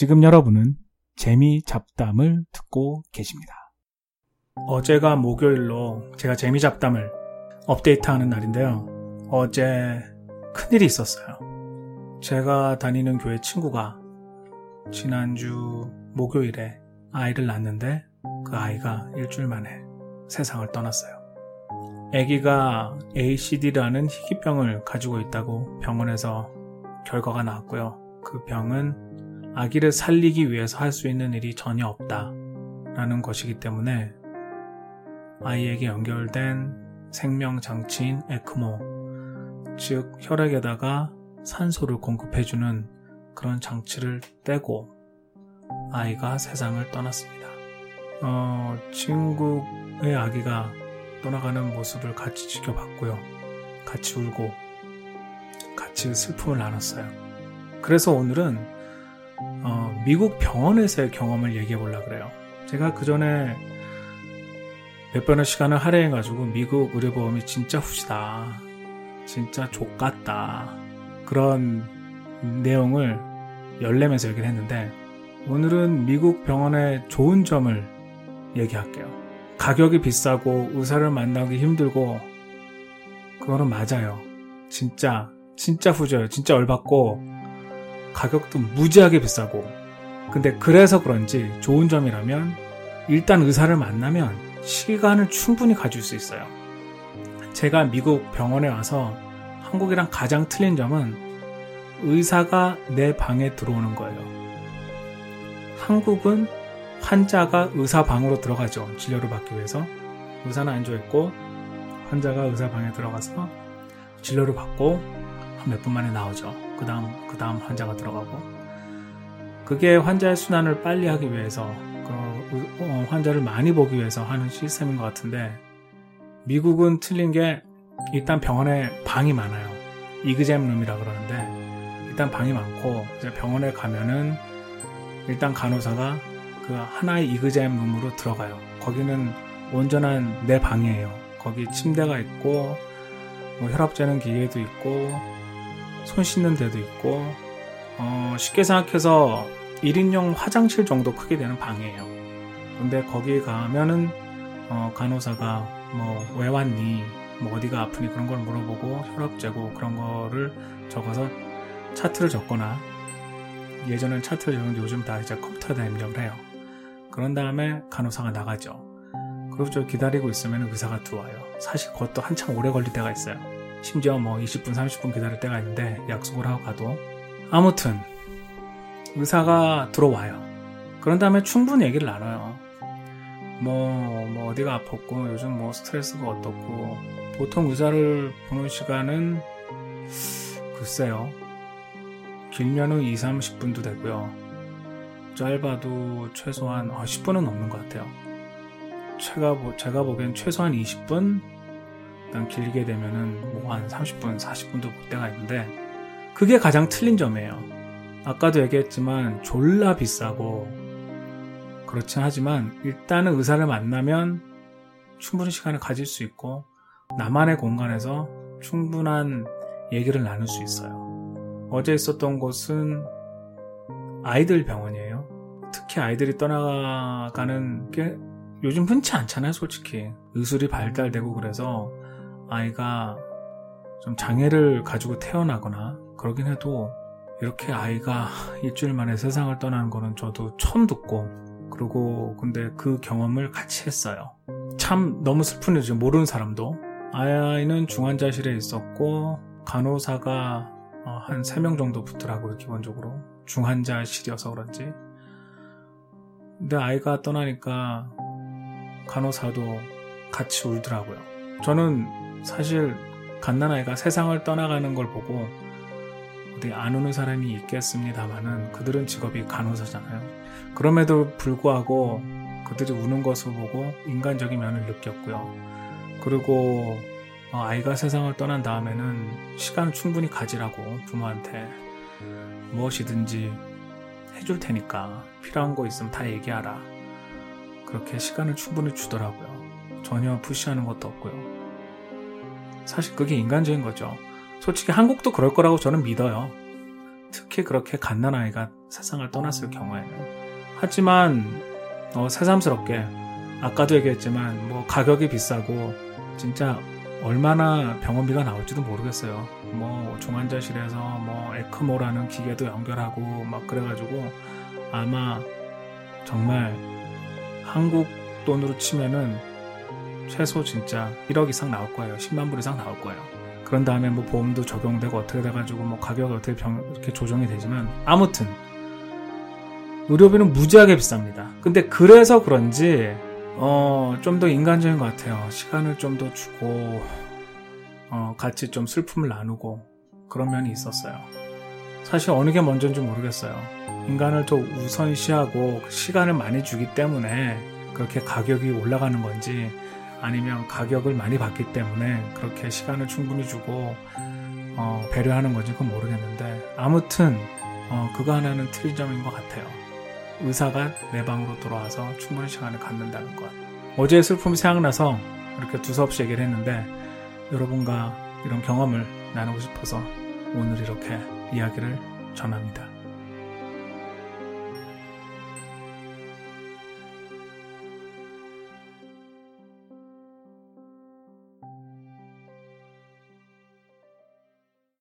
지금 여러분은 재미 잡담을 듣고 계십니다. 어제가 목요일로 제가 재미 잡담을 업데이트하는 날인데요. 어제 큰일이 있었어요. 제가 다니는 교회 친구가 지난주 목요일에 아이를 낳았는데 그 아이가 일주일 만에 세상을 떠났어요. 아기가 ACD라는 희귀병을 가지고 있다고 병원에서 결과가 나왔고요. 그 병은 아기를 살리기 위해서 할 수 있는 일이 전혀 없다 라는 것이기 때문에 아이에게 연결된 생명장치인 에크모, 즉 혈액에다가 산소를 공급해주는 그런 장치를 떼고 아이가 세상을 떠났습니다. 어, 친구의 아기가 떠나가는 모습을 같이 지켜봤고요. 같이 울고 같이 슬픔을 나눴어요. 그래서 오늘은 어, 미국 병원에서의 경험을 얘기해 보려 그래요. 제가 그 전에 몇 번의 시간을 할애해가지고 미국 의료보험이 진짜 후지다. 진짜 족같다. 그런 내용을 열내면서 얘기를 했는데 오늘은 미국 병원의 좋은 점을 얘기할게요. 가격이 비싸고 의사를 만나기 힘들고 그거는 맞아요. 진짜 진짜 후져요. 진짜 얼받고 가격도 무지하게 비싸고 근데 그래서 그런지 좋은 점이라면 일단 의사를 만나면 시간을 충분히 가질 수 있어요. 제가 미국 병원에 와서 한국이랑 가장 틀린 점은 의사가 내 방에 들어오는 거예요. 한국은 환자가 의사 방으로 들어가죠. 진료를 받기 위해서. 의사는 앉아있고 환자가 의사 방에 들어가서 진료를 받고 한 몇 분 만에 나오죠. 그 다음, 그 다음 환자가 들어가고. 그게 환자의 순환을 빨리 하기 위해서, 그, 어, 환자를 많이 보기 위해서 하는 시스템인 것 같은데, 미국은 틀린 게 일단 병원에 방이 많아요. 이그잼 룸이라 그러는데, 일단 방이 많고, 이제 병원에 가면은 일단 간호사가 그 하나의 이그잼 룸으로 들어가요. 거기는 온전한 내 방이에요. 거기 침대가 있고, 뭐 혈압 재는 기계도 있고, 손 씻는 데도 있고, 어, 쉽게 생각해서 1인용 화장실 정도 크게 되는 방이에요. 근데 거기 가면은, 어, 간호사가 뭐, 왜 왔니? 뭐, 어디가 아프니? 그런 걸 물어보고, 혈압 재고 그런 거를 적어서 차트를 적거나, 예전엔 차트를 적는데 요즘 다 이제 컴퓨터에다 입력을 해요. 그런 다음에 간호사가 나가죠. 그리고 저 기다리고 있으면 의사가 들어와요. 사실 그것도 한참 오래 걸릴 때가 있어요. 심지어 뭐 20분, 30분 기다릴 때가 있는데 약속을 하고 가도 아무튼 의사가 들어와요. 그런 다음에 충분히 얘기를 나눠요. 뭐, 뭐 어디가 아팠고 요즘 뭐 스트레스가 어떻고 보통 의사를 보는 시간은 글쎄요. 길면은 2, 30분도 되고요. 짧아도 최소한 10분은 넘는 것 같아요. 제가, 제가 보기엔 최소한 20분? 일단 길게 되면은 뭐 한 30분, 40분도 볼 때가 있는데 그게 가장 틀린 점이에요. 아까도 얘기했지만 졸라 비싸고 그렇긴 하지만 일단은 의사를 만나면 충분히 시간을 가질 수 있고 나만의 공간에서 충분한 얘기를 나눌 수 있어요. 어제 있었던 곳은 아이들 병원이에요. 특히 아이들이 떠나가는 게 요즘 흔치 않잖아요, 솔직히. 의술이 발달되고 그래서 아이가 좀 장애를 가지고 태어나거나 그러긴 해도 이렇게 아이가 일주일 만에 세상을 떠나는 거는 저도 처음 듣고 그리고 근데 그 경험을 같이 했어요. 참 너무 슬픈 일이죠. 모르는 사람도. 아이는 중환자실에 있었고 간호사가 한 3명 정도 붙더라고요, 기본적으로. 중환자실이어서 그런지. 근데 아이가 떠나니까 간호사도 같이 울더라고요. 저는 사실 갓난아이가 세상을 떠나가는 걸 보고 어디 안 우는 사람이 있겠습니다만은 그들은 직업이 간호사잖아요. 그럼에도 불구하고 그들이 우는 것을 보고 인간적인 면을 느꼈고요. 그리고 아이가 세상을 떠난 다음에는 시간을 충분히 가지라고 부모한테 무엇이든지 해줄 테니까 필요한 거 있으면 다 얘기하라. 그렇게 시간을 충분히 주더라고요. 전혀 푸시하는 것도 없고요. 사실 그게 인간적인 거죠. 솔직히 한국도 그럴 거라고 저는 믿어요. 특히 그렇게 갓난아이가 세상을 떠났을 경우에는 하지만 어, 새삼스럽게 아까도 얘기했지만 뭐 가격이 비싸고 진짜 얼마나 병원비가 나올지도 모르겠어요. 뭐 중환자실에서 뭐 에크모라는 기계도 연결하고 막 그래가지고 아마 정말 한국 돈으로 치면은 최소 진짜 1억 이상 나올 거예요. 10만 불 이상 나올 거예요. 그런 다음에 뭐 보험도 적용되고 어떻게 돼가지고 뭐 가격이 어떻게 병, 이렇게 조정이 되지만 아무튼 의료비는 무지하게 비쌉니다. 근데 그래서 그런지 어, 좀 더 인간적인 것 같아요. 시간을 좀 더 주고, 어, 같이 좀 슬픔을 나누고, 그런 면이 있었어요. 사실 어느 게 먼저인지 모르겠어요. 인간을 더 우선시하고 시간을 많이 주기 때문에 그렇게 가격이 올라가는 건지, 아니면 가격을 많이 받기 때문에 그렇게 시간을 충분히 주고, 어, 배려하는 건지 그건 모르겠는데, 아무튼, 어, 그거 하나는 틀린 점인 것 같아요. 의사가 내 방으로 돌아와서 충분히 시간을 갖는다는 것. 어제의 슬픔이 생각나서 이렇게 두서없이 얘기를 했는데 여러분과 이런 경험을 나누고 싶어서 오늘 이렇게 이야기를 전합니다.